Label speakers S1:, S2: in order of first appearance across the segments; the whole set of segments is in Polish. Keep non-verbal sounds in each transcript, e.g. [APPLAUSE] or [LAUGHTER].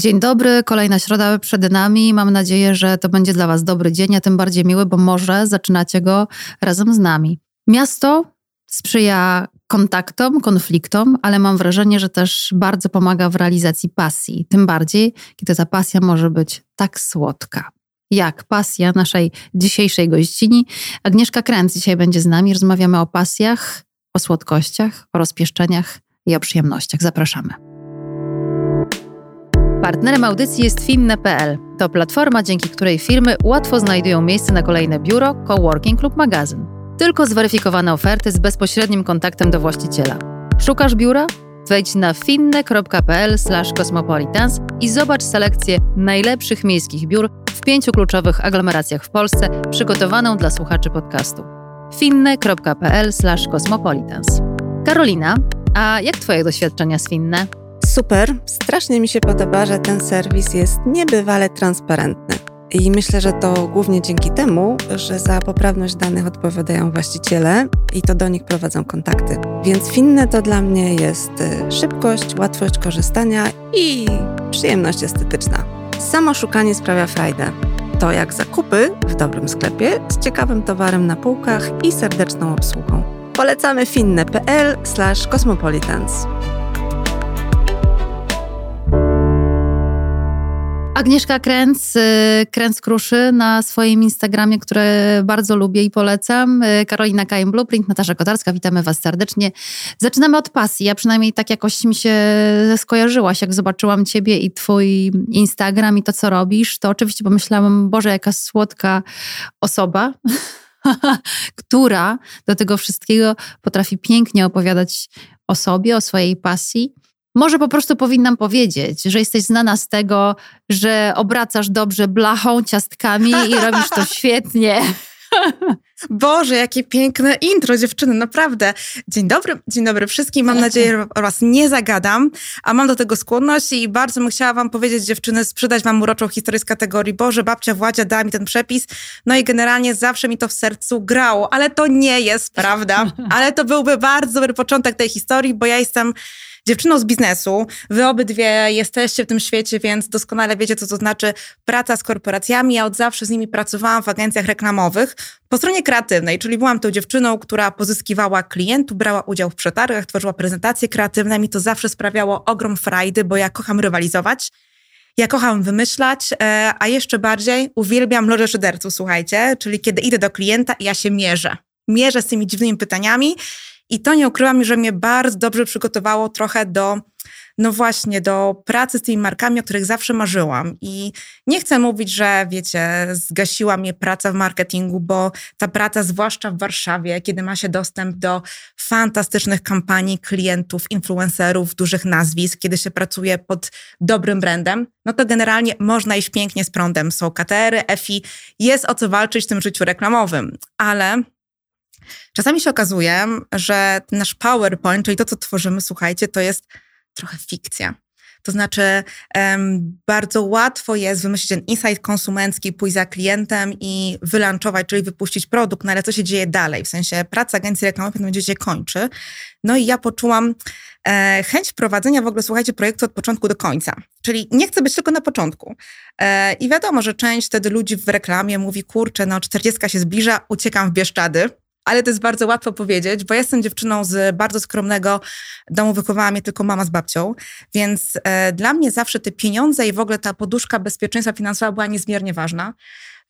S1: Dzień dobry, kolejna środa przed nami. Mam nadzieję, że to będzie dla Was dobry dzień, a tym bardziej miły, bo może zaczynacie go razem z nami. Miasto sprzyja kontaktom, konfliktom, ale mam wrażenie, że też bardzo pomaga w realizacji pasji. Tym bardziej, kiedy ta pasja może być tak słodka. Jak pasja naszej dzisiejszej gościni. Agnieszka Kręc dzisiaj będzie z nami. Rozmawiamy o pasjach, o słodkościach, o rozpieszczeniach i o przyjemnościach. Zapraszamy. Partnerem audycji jest finne.pl. To platforma, dzięki której firmy łatwo znajdują miejsce na kolejne biuro, coworking lub magazyn. Tylko zweryfikowane oferty z bezpośrednim kontaktem do właściciela. Szukasz biura? Wejdź na finne.pl/cosmopolitans i zobacz selekcję najlepszych miejskich biur w pięciu kluczowych aglomeracjach w Polsce, przygotowaną dla słuchaczy podcastu. finne.pl/cosmopolitans. Karolina, a jak Twoje doświadczenia z Finne?
S2: Super, strasznie mi się podoba, że ten serwis jest niebywale transparentny. I myślę, że to głównie dzięki temu, że za poprawność danych odpowiadają właściciele i to do nich prowadzą kontakty. Więc finne to dla mnie jest y, szybkość, łatwość korzystania i przyjemność estetyczna. Samo szukanie sprawia frajdę. To jak zakupy w dobrym sklepie z ciekawym towarem na półkach i serdeczną obsługą. Polecamy finne.pl/cosmopolitans.
S1: Agnieszka Kręc, y, Kręc Kruszy na swoim Instagramie, które bardzo lubię i polecam. Y, Karolina Kajem Blueprint, Natasza Kotarska, witamy Was serdecznie. Zaczynamy od pasji. Ja przynajmniej tak jakoś mi się skojarzyłaś, jak zobaczyłam Ciebie i Twój Instagram i to, co robisz, to oczywiście pomyślałam, Boże, jaka słodka osoba. [LAUGHS] która do tego wszystkiego potrafi pięknie opowiadać o sobie, o swojej pasji. Może po prostu powinnam powiedzieć, że jesteś znana z tego, że obracasz dobrze blachą, ciastkami i robisz to świetnie. [LAUGHS]
S3: Boże, jakie piękne intro, dziewczyny, naprawdę. Dzień dobry, dzień dobry wszystkim. Mam nadzieję, że was nie zagadam, a mam do tego skłonność i bardzo bym chciała wam powiedzieć, dziewczyny, sprzedać wam uroczą historię z kategorii Boże, babcia Władzia dała mi ten przepis, no i generalnie zawsze mi to w sercu grało, ale to nie jest prawda. [LAUGHS] Ale to byłby bardzo dobry początek tej historii, bo ja jestem dziewczyną z biznesu. Wy obydwie jesteście w tym świecie, więc doskonale wiecie, co to znaczy praca z korporacjami. Ja od zawsze z nimi pracowałam w agencjach reklamowych po stronie kreatywnej, czyli byłam tą dziewczyną, która pozyskiwała klientów, brała udział w przetargach, tworzyła prezentacje kreatywne. Mi to zawsze sprawiało ogrom frajdy, bo ja kocham rywalizować. Ja kocham wymyślać, e, a jeszcze bardziej uwielbiam loże szyderców, słuchajcie, czyli kiedy idę do klienta i ja się mierzę. Mierzę z tymi dziwnymi pytaniami i to nie ukrywam, że mnie bardzo dobrze przygotowało trochę do, no właśnie, do pracy z tymi markami, o których zawsze marzyłam. I nie chcę mówić, że wiecie, zgasiła mnie praca w marketingu, bo ta praca, zwłaszcza w Warszawie, kiedy ma się dostęp do fantastycznych kampanii klientów, influencerów, dużych nazwisk, kiedy się pracuje pod dobrym brandem, no to generalnie można iść pięknie z prądem. Są KTR-y, EFI, jest o co walczyć w tym życiu reklamowym. Ale Czasami się okazuje, że nasz PowerPoint, czyli to, co tworzymy, słuchajcie, to jest trochę fikcja. To znaczy, um, bardzo łatwo jest wymyślić ten insight konsumencki, pójść za klientem i wylanchować, czyli wypuścić produkt, no ale co się dzieje dalej? W sensie praca agencji reklamowej w pewnym momencie się kończy. No i ja poczułam e, chęć wprowadzenia w ogóle, słuchajcie, projektu od początku do końca. Czyli nie chcę być tylko na początku. E, I wiadomo, że część wtedy ludzi w reklamie mówi, kurczę, no 40 się zbliża, uciekam w Bieszczady ale to jest bardzo łatwo powiedzieć, bo jestem dziewczyną z bardzo skromnego domu, wychowała mnie tylko mama z babcią, więc e, dla mnie zawsze te pieniądze i w ogóle ta poduszka bezpieczeństwa finansowego była niezmiernie ważna.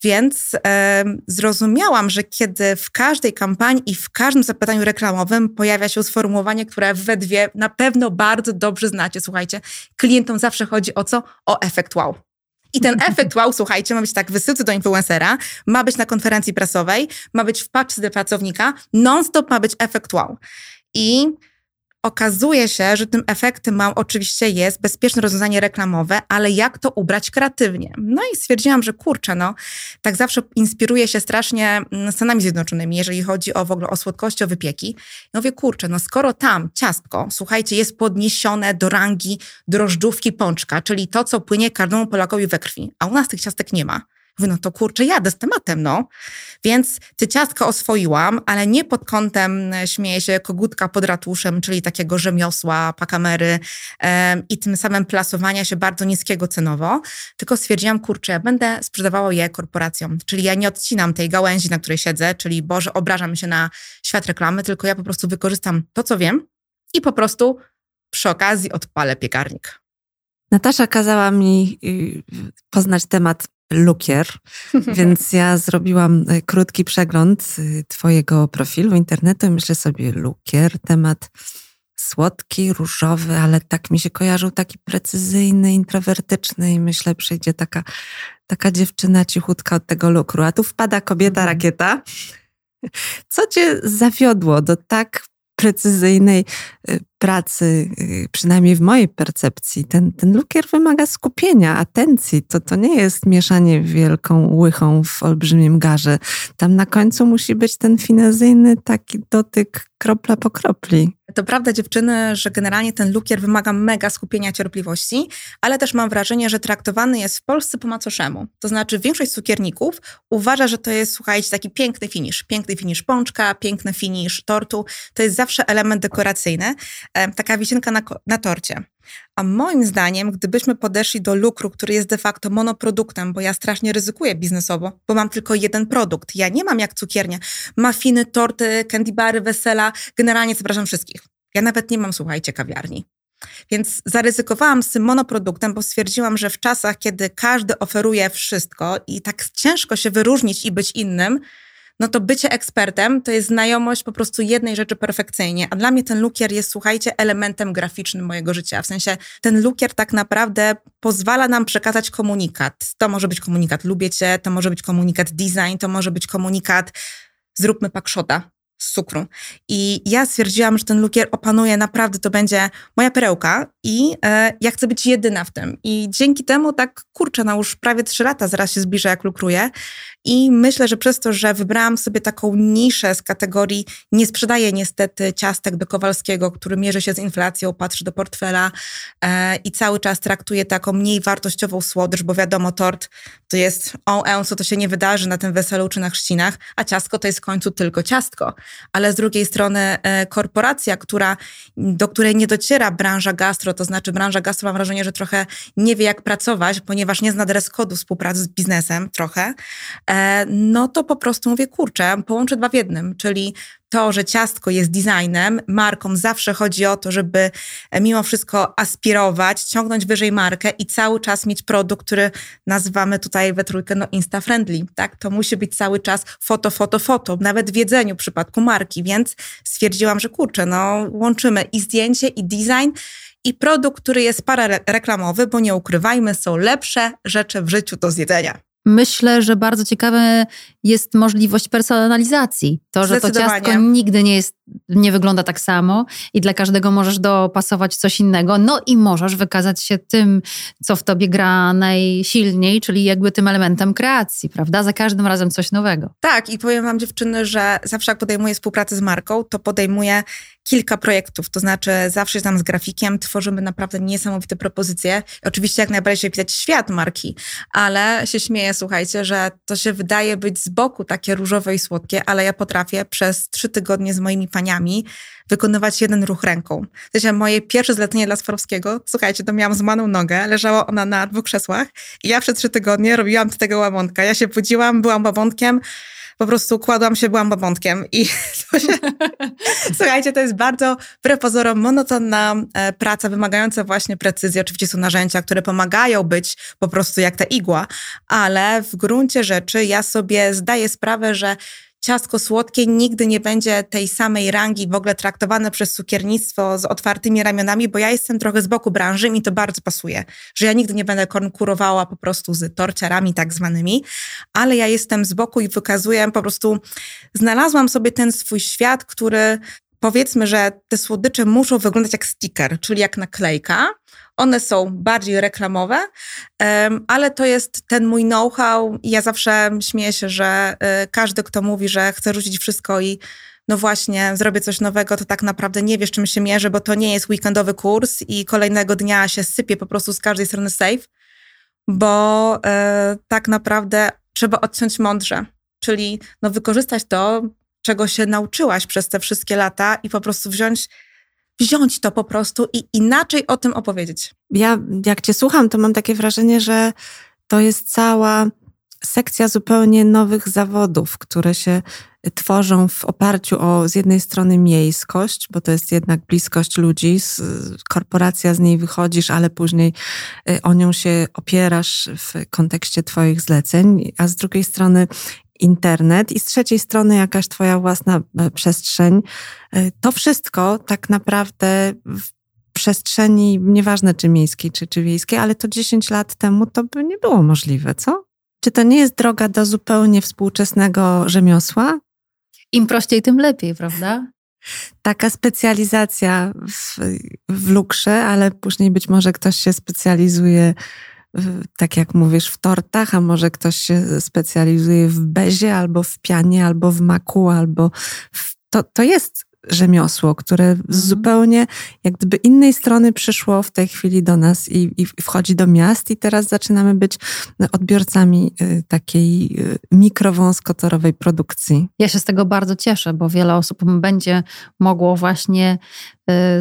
S3: Więc e, zrozumiałam, że kiedy w każdej kampanii i w każdym zapytaniu reklamowym pojawia się sformułowanie, które we dwie na pewno bardzo dobrze znacie, słuchajcie, klientom zawsze chodzi o co? O efekt wow. I ten efekt wow, słuchajcie, ma być tak wysycy do influencera, ma być na konferencji prasowej, ma być w paczce pracownika, non-stop ma być efekt wow. I okazuje się, że tym efektem mam oczywiście jest bezpieczne rozwiązanie reklamowe, ale jak to ubrać kreatywnie? No i stwierdziłam, że kurczę, no, tak zawsze inspiruję się strasznie mm, Stanami Zjednoczonymi, jeżeli chodzi o w ogóle o słodkości, o wypieki. I mówię, kurczę, no skoro tam ciastko, słuchajcie, jest podniesione do rangi drożdżówki pączka, czyli to, co płynie każdemu Polakowi we krwi, a u nas tych ciastek nie ma. Mówię, no to kurczę, jadę z tematem, no. Więc te ciastka oswoiłam, ale nie pod kątem, e, śmieję się, kogutka pod ratuszem, czyli takiego rzemiosła, pakamery um, i tym samym plasowania się bardzo niskiego cenowo, tylko stwierdziłam, kurczę, ja będę sprzedawała je korporacjom, czyli ja nie odcinam tej gałęzi, na której siedzę, czyli Boże, obrażam się na świat reklamy, tylko ja po prostu wykorzystam to, co wiem i po prostu przy okazji odpalę piekarnik.
S2: Natasza kazała mi y, poznać temat lukier, [LAUGHS] więc ja zrobiłam y, krótki przegląd y, Twojego profilu internetu i myślę sobie, lukier, temat słodki, różowy, ale tak mi się kojarzył taki precyzyjny, introwertyczny i myślę, przyjdzie taka, taka dziewczyna cichutka od tego lukru, a tu wpada kobieta mhm. rakieta. Co cię zawiodło do tak precyzyjnej y, pracy, y, przynajmniej w mojej percepcji, ten, ten lukier wymaga skupienia, atencji. To, to nie jest mieszanie wielką łychą w olbrzymim garze. Tam na końcu musi być ten finezyjny taki dotyk kropla po kropli.
S3: To prawda, dziewczyny, że generalnie ten lukier wymaga mega skupienia cierpliwości, ale też mam wrażenie, że traktowany jest w Polsce po macoszemu. To znaczy większość cukierników uważa, że to jest, słuchajcie, taki piękny finisz. Piękny finisz pączka, piękny finisz tortu. To jest zawsze element dekoracyjny, taka wisienka na, na torcie. A moim zdaniem, gdybyśmy podeszli do lukru, który jest de facto monoproduktem, bo ja strasznie ryzykuję biznesowo, bo mam tylko jeden produkt. Ja nie mam jak cukiernia. Mafiny, torty, candybary, wesela, generalnie zapraszam wszystkich. Ja nawet nie mam, słuchajcie, kawiarni. Więc zaryzykowałam z tym monoproduktem, bo stwierdziłam, że w czasach, kiedy każdy oferuje wszystko i tak ciężko się wyróżnić i być innym, no to bycie ekspertem to jest znajomość po prostu jednej rzeczy perfekcyjnie. A dla mnie ten lukier jest, słuchajcie, elementem graficznym mojego życia. W sensie ten lukier tak naprawdę pozwala nam przekazać komunikat. To może być komunikat lubię cię, to może być komunikat design, to może być komunikat zróbmy pakszota z cukru. I ja stwierdziłam, że ten lukier opanuje, naprawdę to będzie moja perełka i e, ja chcę być jedyna w tym. I dzięki temu tak, kurczę, no już prawie trzy lata zaraz się zbliża, jak lukruję. I myślę, że przez to, że wybrałam sobie taką niszę z kategorii nie sprzedaję niestety ciastek do Kowalskiego, który mierzy się z inflacją, patrzy do portfela e, i cały czas traktuje taką mniej wartościową słodycz, bo wiadomo, tort to jest o e, co to się nie wydarzy na tym weselu czy na chrzcinach, a ciastko to jest w końcu tylko ciastko. Ale z drugiej strony e, korporacja, która, do której nie dociera branża gastro, to znaczy branża gastro mam wrażenie, że trochę nie wie jak pracować, ponieważ nie zna dress kodu współpracy z biznesem trochę, no to po prostu mówię, kurczę, połączę dwa w jednym, czyli to, że ciastko jest designem, marką zawsze chodzi o to, żeby e, mimo wszystko aspirować, ciągnąć wyżej markę i cały czas mieć produkt, który nazywamy tutaj we trójkę no insta-friendly, tak? To musi być cały czas foto, foto, foto, nawet w jedzeniu w przypadku marki, więc stwierdziłam, że kurczę, no łączymy i zdjęcie, i design, i produkt, który jest parareklamowy, bo nie ukrywajmy, są lepsze rzeczy w życiu do zjedzenia.
S1: Myślę, że bardzo ciekawe jest możliwość personalizacji. To, że to ciastko nigdy nie jest, nie wygląda tak samo i dla każdego możesz dopasować coś innego. No i możesz wykazać się tym, co w tobie gra najsilniej, czyli jakby tym elementem kreacji, prawda? Za każdym razem coś nowego.
S3: Tak, i powiem wam dziewczyny, że zawsze jak podejmuję współpracę z marką, to podejmuję kilka projektów, to znaczy zawsze tam z grafikiem, tworzymy naprawdę niesamowite propozycje. Oczywiście jak najbardziej pisać świat marki, ale się śmieję, słuchajcie, że to się wydaje być z boku takie różowe i słodkie, ale ja potrafię przez trzy tygodnie z moimi paniami wykonywać jeden ruch ręką. W sensie moje pierwsze zlecenie dla Swarowskiego, słuchajcie, to miałam zmaną nogę, leżała ona na dwóch krzesłach i ja przez trzy tygodnie robiłam tego łabątka. Ja się budziłam, byłam łabątkiem, po prostu kładłam się, byłam babątkiem i [LAUGHS] to się... [LAUGHS] słuchajcie, to jest bardzo wbrew pozorom monotonna e, praca wymagająca właśnie precyzji. Oczywiście są narzędzia, które pomagają być po prostu jak ta igła, ale w gruncie rzeczy ja sobie zdaję sprawę, że ciastko słodkie nigdy nie będzie tej samej rangi w ogóle traktowane przez cukiernictwo z otwartymi ramionami, bo ja jestem trochę z boku branży i to bardzo pasuje, że ja nigdy nie będę konkurowała po prostu z torciarami tak zwanymi, ale ja jestem z boku i wykazuję po prostu, znalazłam sobie ten swój świat, który powiedzmy, że te słodycze muszą wyglądać jak sticker, czyli jak naklejka. One są bardziej reklamowe, ale to jest ten mój know-how. Ja zawsze śmieję się, że e, każdy, kto mówi, że chce rzucić wszystko i no właśnie, zrobię coś nowego, to tak naprawdę nie wiesz, czym się mierzy, bo to nie jest weekendowy kurs i kolejnego dnia się sypie po prostu z każdej strony safe, bo e, tak naprawdę trzeba odciąć mądrze, czyli no, wykorzystać to, czego się nauczyłaś przez te wszystkie lata i po prostu wziąć, wziąć to po prostu i inaczej o tym opowiedzieć.
S2: Ja, jak Cię słucham, to mam takie wrażenie, że to jest cała sekcja zupełnie nowych zawodów, które się tworzą w oparciu o z jednej strony miejskość, bo to jest jednak bliskość ludzi, korporacja z niej wychodzisz, ale później y, o nią się opierasz w kontekście Twoich zleceń, a z drugiej strony internet i z trzeciej strony jakaś Twoja własna e, przestrzeń. Y, to wszystko tak naprawdę w przestrzeni, nieważne czy miejskiej, czy, czy wiejskiej, ale to 10 lat temu to by nie było możliwe, co? Czy to nie jest droga do zupełnie współczesnego rzemiosła?
S1: Im prościej, tym lepiej, prawda?
S2: Taka specjalizacja w, w lukrze, ale później być może ktoś się specjalizuje, tak jak mówisz, w tortach, a może ktoś się specjalizuje w bezie, albo w pianie, albo w maku, albo w, to, to jest rzemiosło, które mhm. z zupełnie jak gdyby innej strony przyszło w tej chwili do nas i, i wchodzi do miast i teraz zaczynamy być odbiorcami y, takiej y, mikrowąskotorowej produkcji.
S1: Ja się z tego bardzo cieszę, bo wiele osób będzie mogło właśnie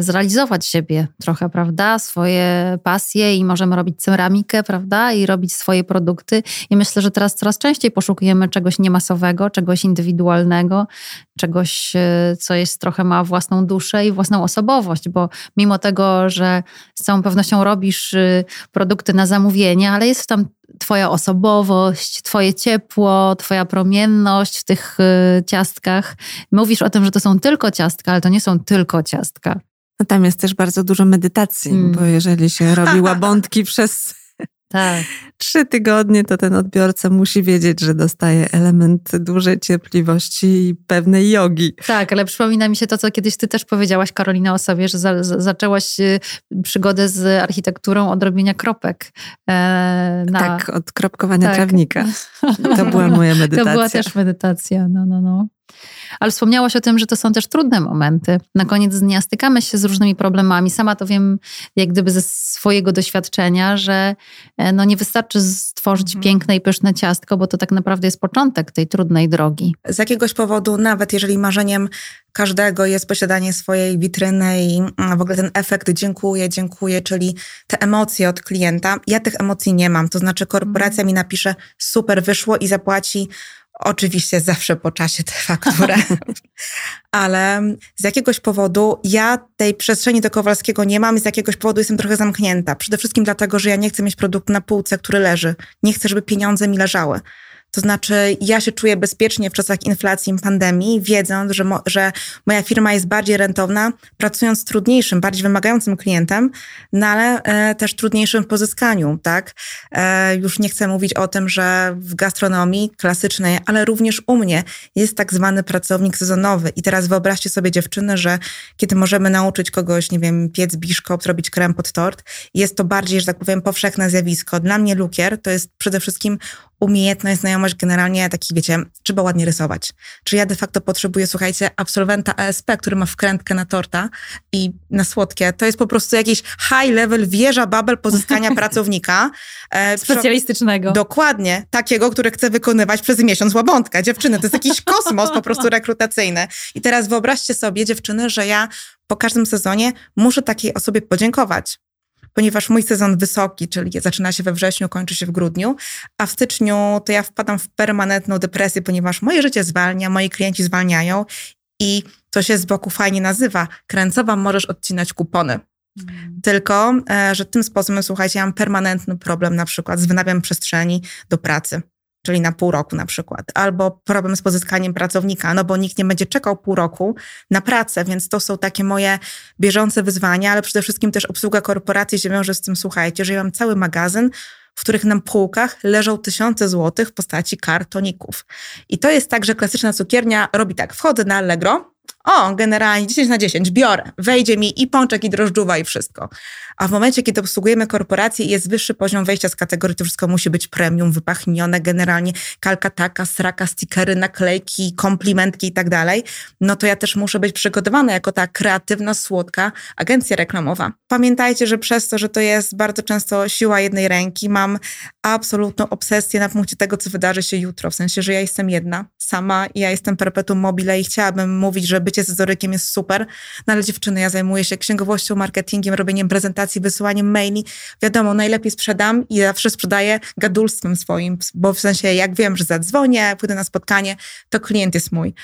S1: zrealizować siebie trochę, prawda? Swoje pasje i możemy robić ceramikę, prawda? I robić swoje produkty. I myślę, że teraz coraz częściej poszukujemy czegoś niemasowego, czegoś indywidualnego, czegoś, y, co jest trochę ma własną duszę i własną osobowość, bo mimo tego, że z całą pewnością robisz y, produkty na zamówienie, ale jest tam Twoja osobowość, Twoje ciepło, Twoja promienność w tych ciastkach. Mówisz o tym, że to są tylko ciastka, ale to nie są tylko ciastka.
S2: No tam jest też bardzo dużo medytacji, mm. bo jeżeli się robi łabądki [LAUGHS] przez tak. trzy tygodnie, to ten odbiorca musi wiedzieć, że dostaje element dużej cierpliwości i pewnej jogi.
S1: Tak, ale przypomina mi się to, co kiedyś ty też powiedziałaś, Karolina, o sobie, że za, za, zaczęłaś y, przygodę z architekturą od robienia kropek.
S2: E, na... Tak, od kropkowania tak. trawnika. [LAUGHS] To była moja medytacja.
S1: To była też medytacja, no, no, no. Ale wspomniałaś o tym, że to są też trudne momenty. Na koniec dnia stykamy się z różnymi problemami. Sama to wiem jak gdyby ze swojego doświadczenia, że e, no nie wystarczy stworzyć mhm. piękne i pyszne ciastko, bo to tak naprawdę jest początek tej trudnej drogi.
S3: Z jakiegoś powodu, nawet jeżeli marzeniem każdego jest posiadanie swojej witryny i mm, w ogóle ten efekt dziękuję, dziękuję, czyli te emocje od klienta. Ja tych emocji nie mam, to znaczy korporacja mhm. mi napisze super wyszło i zapłaci Oczywiście zawsze po czasie tę fakturę, [LAUGHS] ale z jakiegoś powodu ja tej przestrzeni do Kowalskiego nie mam i z jakiegoś powodu jestem trochę zamknięta. Przede wszystkim dlatego, że ja nie chcę mieć produktu na półce, który leży. Nie chcę, żeby pieniądze mi leżały. To znaczy, ja się czuję bezpiecznie w czasach inflacji i pandemii, wiedząc, że, mo, że moja firma jest bardziej rentowna, pracując z trudniejszym, bardziej wymagającym klientem, no ale e, też trudniejszym w pozyskaniu, tak? E, już nie chcę mówić o tym, że w gastronomii klasycznej, ale również u mnie jest tak zwany pracownik sezonowy. I teraz wyobraźcie sobie, dziewczyny, że kiedy możemy nauczyć kogoś, nie wiem, piec biszkopt, robić krem pod tort, jest to bardziej, że tak powiem, powszechne zjawisko. Dla mnie lukier to jest przede wszystkim umiejętność, znajomość generalnie taki, wiecie, trzeba ładnie rysować. Czy ja de facto potrzebuję, słuchajcie, absolwenta ASP, który ma wkrętkę na torta i na słodkie. To jest po prostu jakiś high level wieża babel pozyskania [LAUGHS] pracownika.
S1: E, Specjalistycznego.
S3: Dokładnie. Takiego, który chce wykonywać przez miesiąc łabątka. Dziewczyny, to jest jakiś [LAUGHS] kosmos po prostu rekrutacyjny. I teraz wyobraźcie sobie, dziewczyny, że ja po każdym sezonie muszę takiej osobie podziękować ponieważ mój sezon wysoki, czyli zaczyna się we wrześniu, kończy się w grudniu, a w styczniu to ja wpadam w permanentną depresję, ponieważ moje życie zwalnia, moi klienci zwalniają i to się z boku fajnie nazywa. Kręcowa możesz odcinać kupony. Hmm. Tylko, e, że tym sposobem, słuchajcie, ja mam permanentny problem na przykład z wynawiam przestrzeni do pracy czyli na pół roku na przykład, albo problem z pozyskaniem pracownika, no bo nikt nie będzie czekał pół roku na pracę, więc to są takie moje bieżące wyzwania, ale przede wszystkim też obsługa korporacji się wiąże z tym, słuchajcie, że ja mam cały magazyn, w których na półkach leżą tysiące złotych w postaci kartoników. I to jest tak, że klasyczna cukiernia robi tak, wchodzę na Allegro, o, generalnie 10 na 10, biorę, wejdzie mi i pączek, i drożdżuwa, i wszystko. A w momencie, kiedy obsługujemy korporacje jest wyższy poziom wejścia z kategorii, to wszystko musi być premium, wypachnione, generalnie kalkataka, sraka, stickery, naklejki, komplimentki i tak dalej, no to ja też muszę być przygotowana jako ta kreatywna, słodka agencja reklamowa. Pamiętajcie, że przez to, że to jest bardzo często siła jednej ręki, mam absolutną obsesję na punkcie tego, co wydarzy się jutro, w sensie, że ja jestem jedna, sama, ja jestem perpetuum mobile i chciałabym mówić, że bycie scyzorykiem jest super, no ale dziewczyny, ja zajmuję się księgowością, marketingiem, robieniem prezentacji, wysyłaniem maili. Wiadomo, najlepiej sprzedam i zawsze sprzedaję gadulstwem swoim, bo w sensie jak wiem, że zadzwonię, pójdę na spotkanie, to klient jest mój.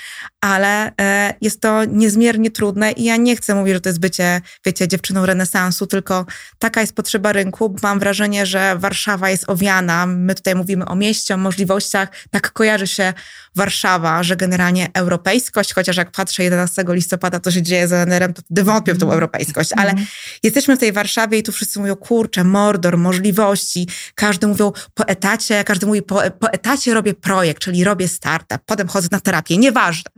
S3: Ale e, jest to niezmiernie trudne i ja nie chcę mówić, że to jest bycie, wiecie, dziewczyną renesansu, tylko taka jest potrzeba rynku. Mam wrażenie, że Warszawa jest owiana. My tutaj mówimy o mieście, o możliwościach. Tak kojarzy się Warszawa, że generalnie europejskość, chociaż jak patrzę 11 listopada, co się dzieje z ONR-em, to wątpię w tą mhm. europejskość, ale mm. jesteśmy w tej Warszawie i tu wszyscy mówią, kurczę, mordor, możliwości, każdy mówią po etacie, każdy mówi po, po etacie robię projekt, czyli robię startup, potem chodzę na terapię, nieważne,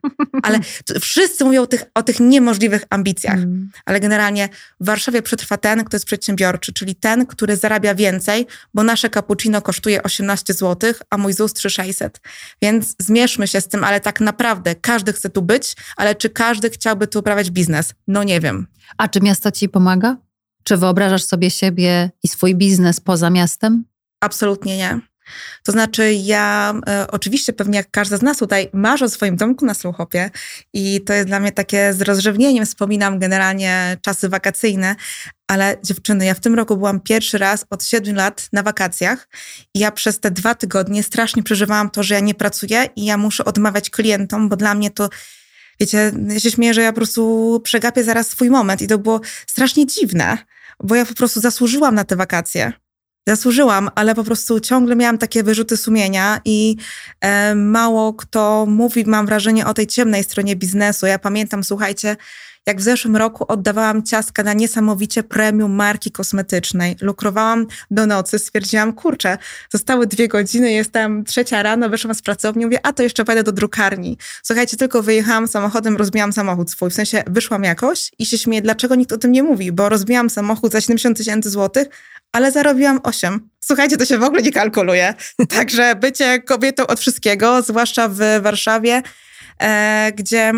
S3: ale wszyscy mówią o tych, o tych niemożliwych ambicjach, mm. ale generalnie w Warszawie przetrwa ten, kto jest przedsiębiorczy, czyli ten, który zarabia więcej, bo nasze cappuccino kosztuje 18 zł, a mój ZUS 3600, więc zmierzmy się z tym, ale tak naprawdę każdy chce tu być, ale czy każdy chciałby tu uprawiać biznes? No nie wiem.
S1: A czy miasto ci pomaga? Czy wyobrażasz sobie siebie i swój biznes poza miastem?
S3: Absolutnie nie. To znaczy, ja e, oczywiście pewnie jak każda z nas tutaj marzę o swoim domku na Słuchopie i to jest dla mnie takie z rozrzewnieniem. Wspominam generalnie czasy wakacyjne, ale dziewczyny, ja w tym roku byłam pierwszy raz od 7 lat na wakacjach i ja przez te dwa tygodnie strasznie przeżywałam to, że ja nie pracuję i ja muszę odmawiać klientom, bo dla mnie to wiecie, ja się śmieję, że ja po prostu przegapię zaraz swój moment i to było strasznie dziwne, bo ja po prostu zasłużyłam na te wakacje. Zasłużyłam, ale po prostu ciągle miałam takie wyrzuty sumienia i e, mało kto mówi, mam wrażenie, o tej ciemnej stronie biznesu. Ja pamiętam, słuchajcie, jak w zeszłym roku oddawałam ciastka na niesamowicie premium marki kosmetycznej. Lukrowałam do nocy, stwierdziłam, kurczę, zostały dwie godziny, jestem trzecia rano, wyszłam z pracowni, mówię, a to jeszcze pójdę do drukarni. Słuchajcie, tylko wyjechałam samochodem, rozbijałam samochód swój, w sensie wyszłam jakoś i się śmieję, dlaczego nikt o tym nie mówi, bo rozbijałam samochód za 70 tysięcy złotych, ale zarobiłam 8. Słuchajcie, to się w ogóle nie kalkuluje. [LAUGHS] Także bycie kobietą od wszystkiego, zwłaszcza w Warszawie, e, gdzie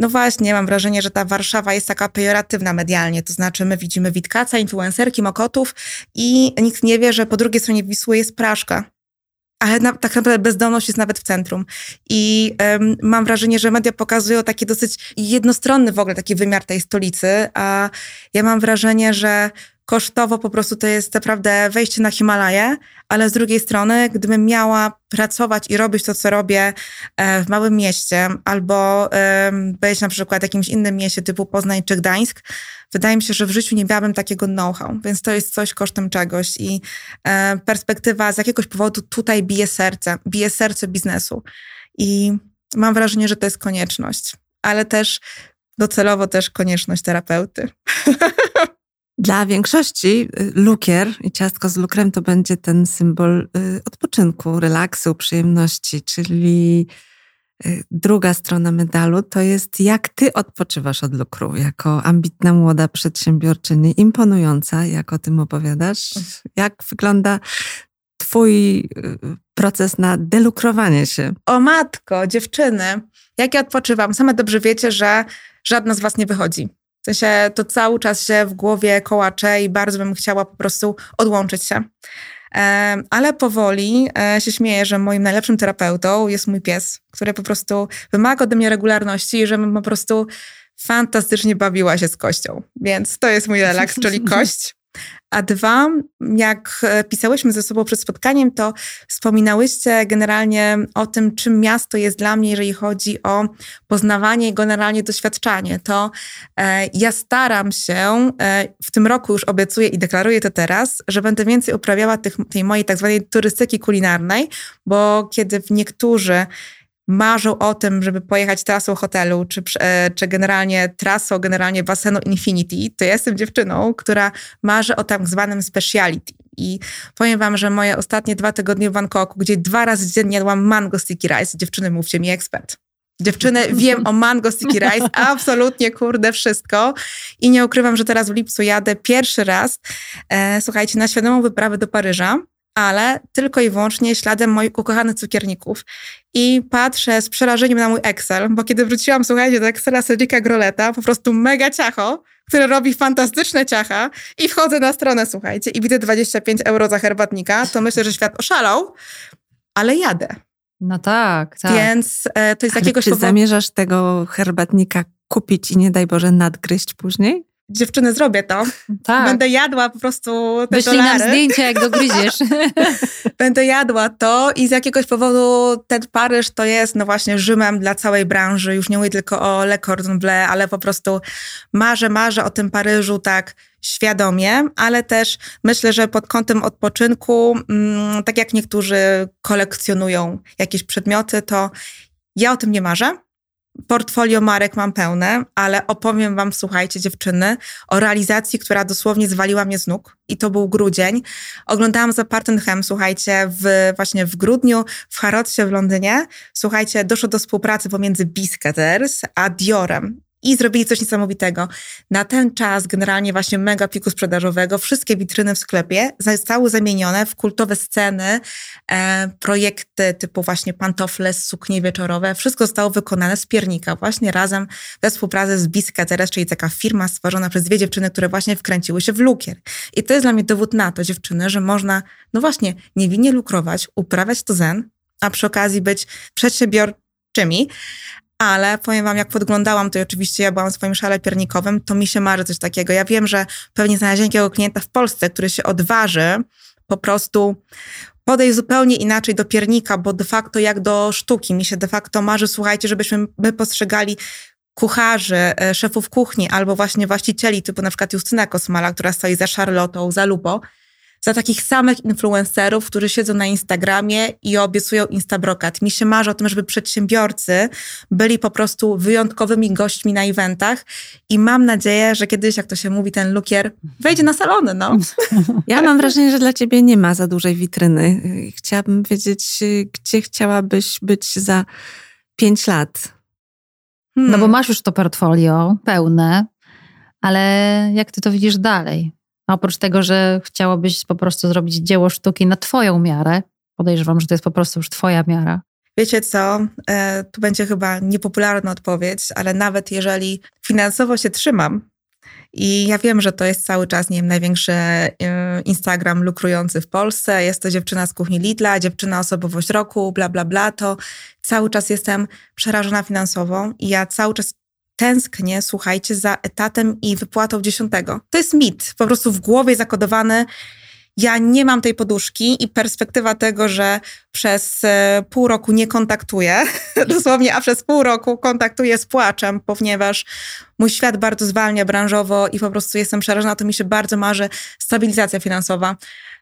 S3: no właśnie, mam wrażenie, że ta Warszawa jest taka pejoratywna medialnie, to znaczy my widzimy Witkaca, influencerki, mokotów i nikt nie wie, że po drugiej stronie Wisły jest Praszka. Ale na, tak naprawdę bezdomność jest nawet w centrum. I um, mam wrażenie, że media pokazują taki dosyć jednostronny w ogóle taki wymiar tej stolicy, a ja mam wrażenie, że kosztowo po prostu to jest naprawdę wejście na Himalaje, ale z drugiej strony, gdybym miała pracować i robić to, co robię e, w małym mieście, albo być na przykład w jakimś innym mieście typu Poznań czy Gdańsk, wydaje mi się, że w życiu nie miałabym takiego know-how, więc to jest coś kosztem czegoś i e, perspektywa z jakiegoś powodu tutaj bije serce, bije serce biznesu i mam wrażenie, że to jest konieczność, ale też docelowo też konieczność terapeuty. [LAUGHS]
S2: Dla większości y, lukier i ciastko z lukrem to będzie ten symbol y, odpoczynku, relaksu, przyjemności, czyli y, druga strona medalu to jest jak ty odpoczywasz od lukru, jako ambitna młoda przedsiębiorczyni, imponująca, jak o tym opowiadasz. Jak wygląda twój proces na delukrowanie się?
S3: O matko, dziewczyny, jak ja odpoczywam? Same dobrze wiecie, że żadna z was nie wychodzi w sensie to cały czas się w głowie kołacze i bardzo bym chciała po prostu odłączyć się. Ale powoli e, się śmieję, że moim najlepszym terapeutą jest mój pies, który po prostu wymaga ode mnie regularności i żebym po prostu fantastycznie bawiła się z kością. Więc to jest mój relaks, czyli [LAUGHS] kość. A dwa, jak e, pisałyśmy ze sobą przed spotkaniem, to wspominałyście generalnie o tym, czym miasto jest dla mnie, jeżeli chodzi o poznawanie i generalnie doświadczanie. To e, ja staram się, e, w tym roku już obiecuję i deklaruję to teraz, że będę więcej uprawiała tych, tej mojej tak zwanej turystyki kulinarnej, bo kiedy niektórzy marzą o tym, żeby pojechać trasą hotelu, czy, e, czy generalnie trasą, generalnie basenu Infinity, to ja jestem dziewczyną, która marzy o tak zwanym speciality. I powiem wam, że moje ostatnie dwa tygodnie w Bangkoku, gdzie dwa razy dziennie jadłam mango sticky rice, dziewczyny, mówcie mi ekspert. Dziewczyny, wiem o mango sticky rice, [LAUGHS] absolutnie, kurde, wszystko. I nie ukrywam, że teraz w lipcu jadę pierwszy raz, e, słuchajcie, na świadomą wyprawę do Paryża ale tylko i wyłącznie śladem moich ukochanych cukierników. I patrzę z przerażeniem na mój Excel, bo kiedy wróciłam, słuchajcie, do Excela Cedrika Groleta, po prostu mega ciacho, które robi fantastyczne ciacha i wchodzę na stronę, słuchajcie, i widzę 25 euro za herbatnika, to myślę, że świat oszalał, ale jadę.
S1: No tak, tak.
S3: Więc e, to jest
S2: Ale
S3: jakiegoś
S2: czy
S3: powodu...
S2: zamierzasz tego herbatnika kupić i nie daj Boże nadgryźć później?
S3: Dziewczyny, zrobię to.
S1: tak.
S3: Będę jadła po prostu te
S1: Wyślij nam
S3: dolary.
S1: zdjęcia, jak dogryziesz. [LAUGHS]
S3: Będę jadła to i z jakiegoś powodu ten Paryż to jest no właśnie Rzymem dla całej branży. Już nie mówię tylko o Le Cordon Bleu, ale po prostu marzę, marzę o tym Paryżu tak świadomie, ale też myślę, że pod kątem odpoczynku, mm, tak jak niektórzy kolekcjonują jakieś przedmioty, to ja o tym nie marzę. Portfolio marek mam pełne, ale opowiem wam, słuchajcie dziewczyny, o realizacji, która dosłownie zwaliła mnie z nóg. I to był grudzień. Oglądałam za Partenham, słuchajcie, w, właśnie w grudniu w Harrodsie w Londynie. Słuchajcie, doszło do współpracy pomiędzy Biscuiters a Diorem. I zrobili coś niesamowitego. Na ten czas, generalnie właśnie mega piku sprzedażowego, wszystkie witryny w sklepie zostały zamienione w kultowe sceny, e, projekty typu właśnie pantofle, suknie wieczorowe. Wszystko zostało wykonane z piernika, właśnie razem we współpracy z Biscuiteres, czyli taka firma stworzona przez dwie dziewczyny, które właśnie wkręciły się w lukier. I to jest dla mnie dowód na to, dziewczyny, że można, no właśnie, niewinnie lukrować, uprawiać to zen, a przy okazji być przedsiębiorczymi, ale powiem wam, jak podglądałam, to oczywiście ja byłam w swoim szale piernikowym, to mi się marzy coś takiego. Ja wiem, że pewnie znalezienie takiego klienta w Polsce, który się odważy po prostu podejść zupełnie inaczej do piernika, bo de facto jak do sztuki. Mi się de facto marzy, słuchajcie, żebyśmy my postrzegali kucharzy, e, szefów kuchni albo właśnie właścicieli, typu na przykład Justyna Kosmala, która stoi za Charlottą, za Lupo, za takich samych influencerów, którzy siedzą na Instagramie i obiecują Instabrokat. Mi się marzy o tym, żeby przedsiębiorcy byli po prostu wyjątkowymi gośćmi na eventach i mam nadzieję, że kiedyś, jak to się mówi, ten lukier wejdzie na salony, no.
S2: Ja mam wrażenie, że dla ciebie nie ma za dużej witryny. Chciałabym wiedzieć, gdzie chciałabyś być za pięć lat.
S1: No bo
S3: Hmm.
S1: masz już to portfolio pełne, ale jak ty to widzisz dalej? A oprócz tego, że chciałabyś po prostu zrobić dzieło sztuki na twoją miarę, podejrzewam, że to jest po prostu już twoja miara.
S3: Wiecie co, e, tu będzie chyba niepopularna odpowiedź, ale nawet jeżeli finansowo się trzymam i ja wiem, że to jest cały czas, nie wiem, największy e, Instagram lukrujący w Polsce, jest to dziewczyna z kuchni Lidla, dziewczyna osobowość roku, bla, bla, bla, to cały czas jestem przerażona finansowo i ja cały czas tęsknię, słuchajcie, za etatem i wypłatą dziesiątego. To jest mit, po prostu w głowie zakodowany. Ja nie mam tej poduszki i perspektywa tego, że przez e, pół roku nie kontaktuję, [LAUGHS] dosłownie, a przez pół roku kontaktuję z płaczem, ponieważ mój świat bardzo zwalnia branżowo i po prostu jestem przerażona, to mi się bardzo marzy stabilizacja finansowa.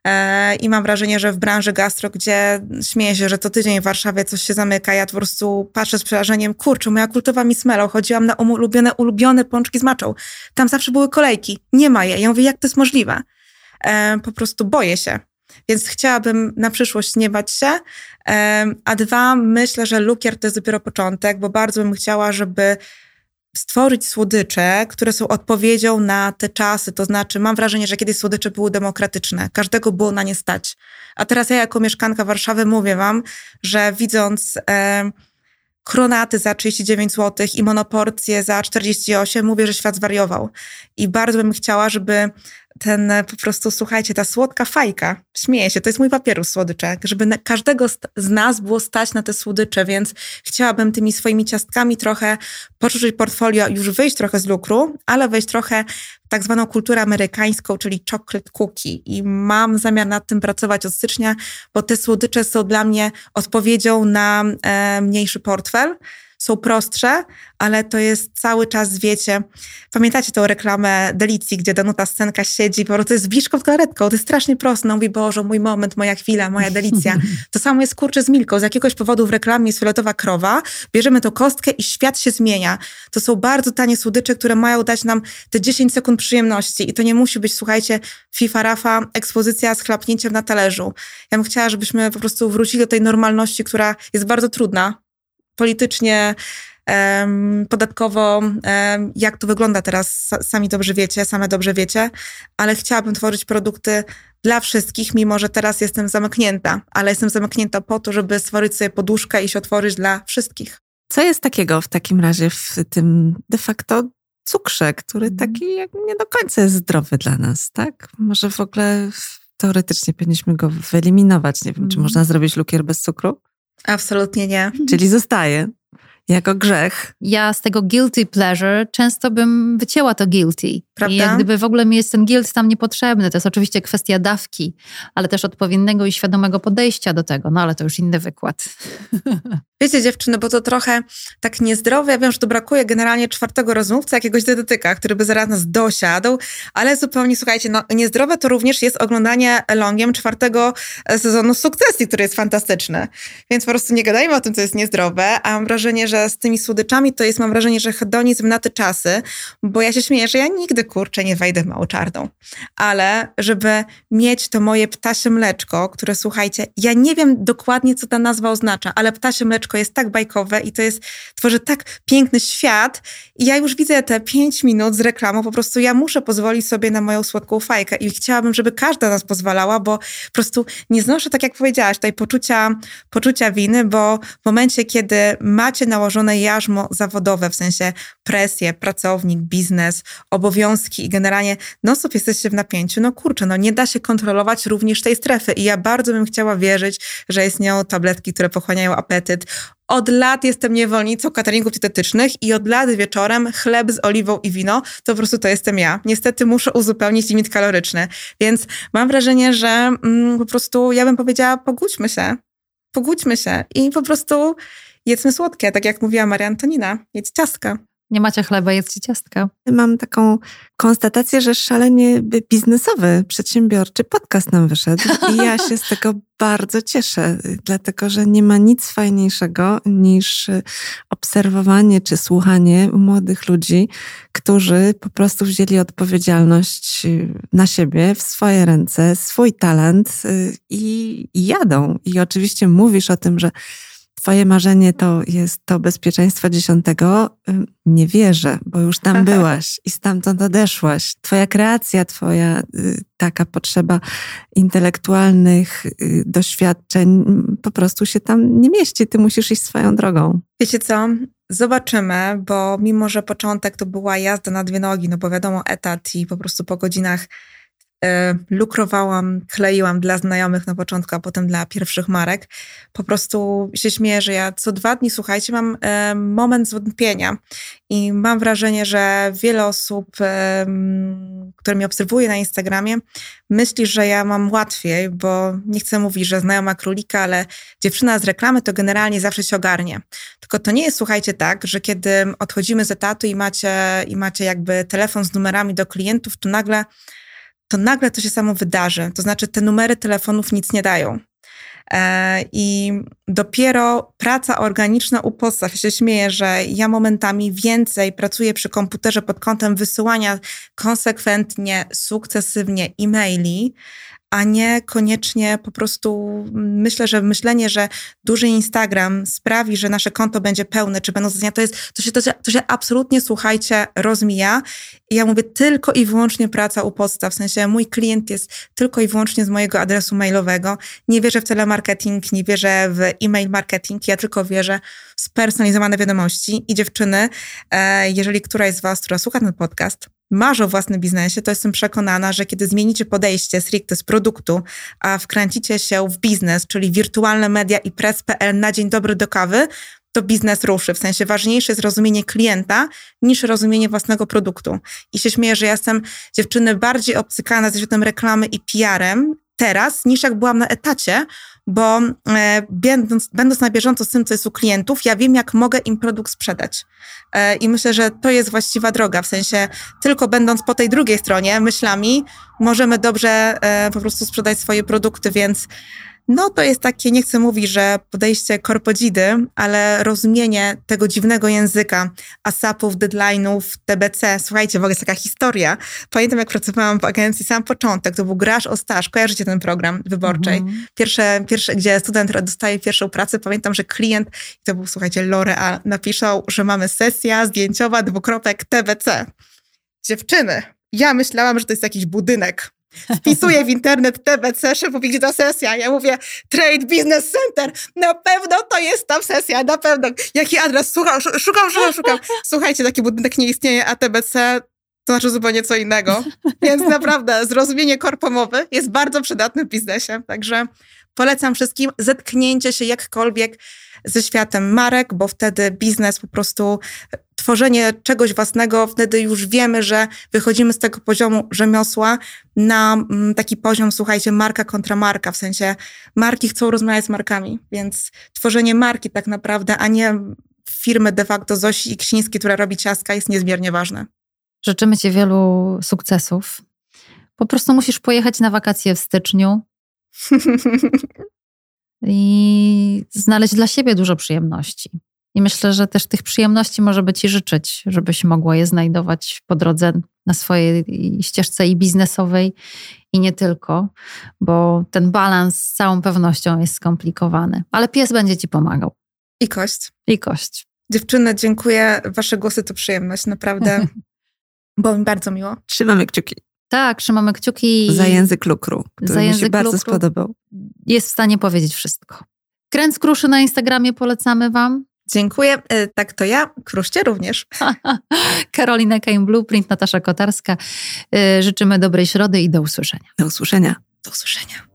S3: E, I mam wrażenie, że w branży gastro, gdzie śmieję się, że co tydzień w Warszawie coś się zamyka, ja po prostu patrzę z przerażeniem, kurczę, moja kultowa Miss Melo, chodziłam na ulubione, ulubione pączki z maczą. Tam zawsze były kolejki, nie ma je. Ja mówię, jak to jest możliwe? E, po prostu boję się. Więc chciałabym na przyszłość nie bać się. E, a dwa, myślę, że lukier to jest dopiero początek, bo bardzo bym chciała, żeby stworzyć słodycze, które są odpowiedzią na te czasy. To znaczy, mam wrażenie, że kiedyś słodycze były demokratyczne, każdego było na nie stać. A teraz ja, jako mieszkanka Warszawy, mówię Wam, że widząc e, kronaty za 39 zł i monoporcje za 48, mówię, że świat zwariował. I bardzo bym chciała, żeby ten e, po prostu, słuchajcie, ta słodka fajka, śmieję się, to jest mój papierus słodyczek, żeby każdego z nas było stać na te słodycze, więc chciałabym tymi swoimi ciastkami trochę poczuć portfolio, już wyjść trochę z lukru, ale wejść trochę w tak zwaną kulturę amerykańską, czyli chocolate cookie. I mam zamiar nad tym pracować od stycznia, bo te słodycze są dla mnie odpowiedzią na e, mniejszy portfel. Są prostsze, ale to jest cały czas, wiecie, pamiętacie tą reklamę Delicji, gdzie Danuta Scenka siedzi, po prostu jest z galaretką, to jest strasznie proste, no mówi, Boże, mój moment, moja chwila, moja delicja. [LAUGHS] To samo jest kurczę z Milką, z jakiegoś powodu w reklamie jest fioletowa krowa, bierzemy tą kostkę i świat się zmienia. To są bardzo tanie słodycze, które mają dać nam te 10 sekund przyjemności i to nie musi być, słuchajcie, FIFA Rafa, ekspozycja z chlapnięciem na talerzu. Ja bym chciała, żebyśmy po prostu wrócili do tej normalności, która jest bardzo trudna, politycznie podatkowo, jak to wygląda teraz, sami dobrze wiecie, same dobrze wiecie, ale chciałabym tworzyć produkty dla wszystkich, mimo że teraz jestem zamknięta, ale jestem zamknięta po to, żeby stworzyć sobie poduszkę i się otworzyć dla wszystkich.
S2: Co jest takiego w takim razie w tym de facto cukrze, który
S3: Mhm.
S2: taki jak nie do końca jest zdrowy dla nas, tak? Może w ogóle teoretycznie powinniśmy go wyeliminować. Nie wiem, czy
S3: Mhm.
S2: można zrobić lukier bez cukru?
S3: Absolutnie nie.
S2: Czyli zostaje jako grzech.
S1: Ja z tego guilty pleasure często bym wycięła to guilty.
S3: Prawda?
S1: I jak gdyby w ogóle mi jest ten guilt tam niepotrzebny. To jest oczywiście kwestia dawki, ale też odpowiedniego i świadomego podejścia do tego. No ale to już inny wykład. [LAUGHS]
S3: Wiecie, dziewczyny, bo to trochę tak niezdrowe. Ja wiem, że tu brakuje generalnie czwartego rozmówcy, jakiegoś dietetyka, który by zaraz nas dosiadł, ale zupełnie, słuchajcie, no niezdrowe to również jest oglądanie longiem czwartego e, sezonu Sukcesji, który jest fantastyczny. Więc po prostu nie gadajmy o tym, co jest niezdrowe, a mam wrażenie, że z tymi słodyczami to jest, mam wrażenie, że hedonizm na te czasy, bo ja się śmieję, że ja nigdy, kurczę, nie wejdę w małą czarną. Ale żeby mieć to moje ptasie mleczko, które, słuchajcie, ja nie wiem dokładnie, co ta nazwa oznacza, ale ptasie mleczko jest tak bajkowe i to jest, tworzy tak piękny świat i ja już widzę te pięć minut z reklamą, po prostu ja muszę pozwolić sobie na moją słodką fajkę i chciałabym, żeby każda nas pozwalała, bo po prostu nie znoszę, tak jak powiedziałaś, tutaj poczucia, poczucia winy, bo w momencie, kiedy macie nałożone jarzmo zawodowe, w sensie presję, pracownik, biznes, obowiązki i generalnie no stop jesteście w napięciu, no kurczę, no nie da się kontrolować również tej strefy i ja bardzo bym chciała wierzyć, że istnieją tabletki, które pochłaniają apetyt. Od lat jestem niewolnicą cateringów dietetycznych i od lat wieczorem chleb z oliwą i wino, to po prostu to jestem ja. Niestety muszę uzupełnić limit kaloryczny, więc mam wrażenie, że mm, po prostu ja bym powiedziała, pogódźmy się, pogódźmy się i po prostu jedzmy słodkie, tak jak mówiła Maria Antonina, jedz ciastka.
S1: Nie macie chleba, jedzcie ciastka.
S2: Mam taką konstatację, że szalenie biznesowy, przedsiębiorczy podcast nam wyszedł i ja się z tego [LAUGHS] bardzo cieszę, dlatego że nie ma nic fajniejszego niż obserwowanie czy słuchanie młodych ludzi, którzy po prostu wzięli odpowiedzialność na siebie, w swoje ręce, swój talent i, i jadą. I oczywiście mówisz o tym, że Twoje marzenie to jest to bezpieczeństwo dziesiątego. Nie wierzę, bo już tam [LAUGHS] byłaś i stamtąd odeszłaś. Twoja kreacja, Twoja y, taka potrzeba intelektualnych y, doświadczeń po prostu się tam nie mieści. Ty musisz iść swoją drogą.
S3: Wiecie co? Zobaczymy, bo mimo, że początek to była jazda na dwie nogi, no bo wiadomo, etat i po prostu po godzinach lukrowałam, kleiłam dla znajomych na początku, a potem dla pierwszych marek. Po prostu się śmieję, że ja co dwa dni, słuchajcie, mam e, moment zwątpienia i mam wrażenie, że wiele osób, e, które mnie obserwuje na Instagramie, myśli, że ja mam łatwiej, bo nie chcę mówić, że znajoma królika, ale dziewczyna z reklamy to generalnie zawsze się ogarnie. Tylko to nie jest, słuchajcie, tak, że kiedy odchodzimy z etatu i macie, i macie jakby telefon z numerami do klientów, to nagle to nagle to się samo wydarzy. To znaczy, te numery telefonów nic nie dają. E, I dopiero praca organiczna u podstaw. Ja się śmieję, że ja momentami więcej pracuję przy komputerze pod kątem wysyłania konsekwentnie, sukcesywnie e-maili, a nie koniecznie po prostu myślę, że myślenie, że duży Instagram sprawi, że nasze konto będzie pełne, czy będą zdjęcia, to jest, to się, to się, to się absolutnie, słuchajcie, rozmija. I ja mówię tylko i wyłącznie praca u podstaw, w sensie mój klient jest tylko i wyłącznie z mojego adresu mailowego. Nie wierzę w telemarketing, nie wierzę w e-mail marketing, ja tylko wierzę w spersonalizowane wiadomości. I dziewczyny, jeżeli któraś z was, która słucha ten podcast, marzy o własnym biznesie, to jestem przekonana, że kiedy zmienicie podejście stricte z produktu, a wkręcicie się w biznes, czyli wirtualne media i press.pl na dzień dobry do kawy, to biznes ruszy. W sensie ważniejsze jest rozumienie klienta niż rozumienie własnego produktu. I się śmieję, że ja jestem dziewczyny bardziej obcykana ze światem reklamy i PR-em teraz, niż jak byłam na etacie, bo e, będąc, będąc na bieżąco z tym, co jest u klientów, ja wiem, jak mogę im produkt sprzedać. E, I myślę, że to jest właściwa droga, w sensie tylko będąc po tej drugiej stronie myślami, możemy dobrze e, po prostu sprzedać swoje produkty, więc No to jest takie, nie chcę mówić, że podejście korpodzidy, ale rozumienie tego dziwnego języka, ASAP-ów, deadline'ów, TBC. Słuchajcie, w ogóle jest taka historia. Pamiętam, jak pracowałam w agencji, sam początek, to był Graż o staż. Kojarzycie ten program wyborczej? Mhm. Pierwsze, pierwsze, gdzie student dostaje pierwszą pracę. Pamiętam, że klient, to był, słuchajcie, L'Oreal, napisał, że mamy sesja zdjęciowa, dwukropek TBC. Dziewczyny, ja myślałam, że to jest jakiś budynek Wpisuję w internet TBC, szef mówi, gdzie ta sesja. Ja mówię, Trade Business Center. Na pewno to jest tam sesja, na pewno. Jaki adres? Słucham, szukam, szukam, szukam. Słuchajcie, taki budynek nie istnieje, a TBC to znaczy zupełnie co innego. Więc naprawdę zrozumienie korpomowy jest bardzo przydatne w biznesie. Także polecam wszystkim zetknięcie się jakkolwiek ze światem marek, bo wtedy biznes po prostu tworzenie czegoś własnego, wtedy już wiemy, że wychodzimy z tego poziomu rzemiosła na mm, taki poziom, słuchajcie, marka kontra marka, w sensie marki chcą rozmawiać z markami, więc tworzenie marki tak naprawdę, a nie firmy de facto Zosi Ksińskiej, która robi ciastka, jest niezmiernie ważne.
S1: Życzymy Ci wielu sukcesów. Po prostu musisz pojechać na wakacje w styczniu [LAUGHS] i znaleźć dla siebie dużo przyjemności. I myślę, że też tych przyjemności może by Ci życzyć, żebyś mogła je znajdować po drodze na swojej ścieżce i biznesowej, i nie tylko, bo ten balans z całą pewnością jest skomplikowany. Ale pies będzie Ci pomagał.
S3: I kość.
S1: I kość.
S3: Dziewczyny, dziękuję. Wasze głosy to przyjemność, naprawdę. [LAUGHS] Było mi bardzo miło.
S2: Trzymamy kciuki.
S1: Tak, trzymamy kciuki.
S2: Za język lukru, który za mi się bardzo lukru. spodobał.
S1: Jest w stanie powiedzieć wszystko. Kręc kruszy na Instagramie polecamy Wam.
S3: Dziękuję. E, tak to ja. Kruszcie również. [LAUGHS]
S1: Karolina Kain Blueprint, Natasza Kotarska. E, życzymy dobrej środy i do usłyszenia.
S2: Do usłyszenia.
S3: Do usłyszenia.